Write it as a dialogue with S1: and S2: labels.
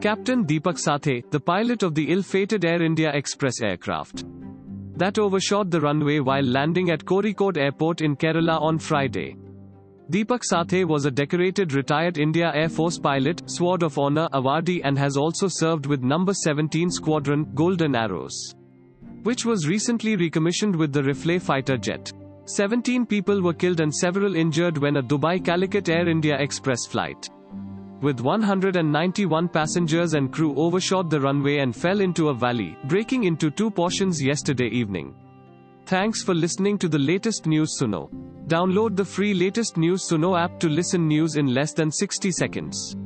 S1: Captain Deepak Sathe, the pilot of the ill-fated Air India Express aircraft that overshot the runway while landing at Kozhikode Airport in Kerala on Friday. Deepak Sathe was a decorated retired India Air Force pilot, Sword of Honor awardee and has also served with Number 17 Squadron, Golden Arrows, which was recently recommissioned with the Rafale fighter jet. 17 people were killed and several injured when a Dubai Calicut Air India Express flight with 191 passengers and crew overshot the runway and fell into a valley, breaking into two portions yesterday evening. Thanks for listening to the latest news Suno. Download the free latest news Suno app to listen news in less than 60 seconds.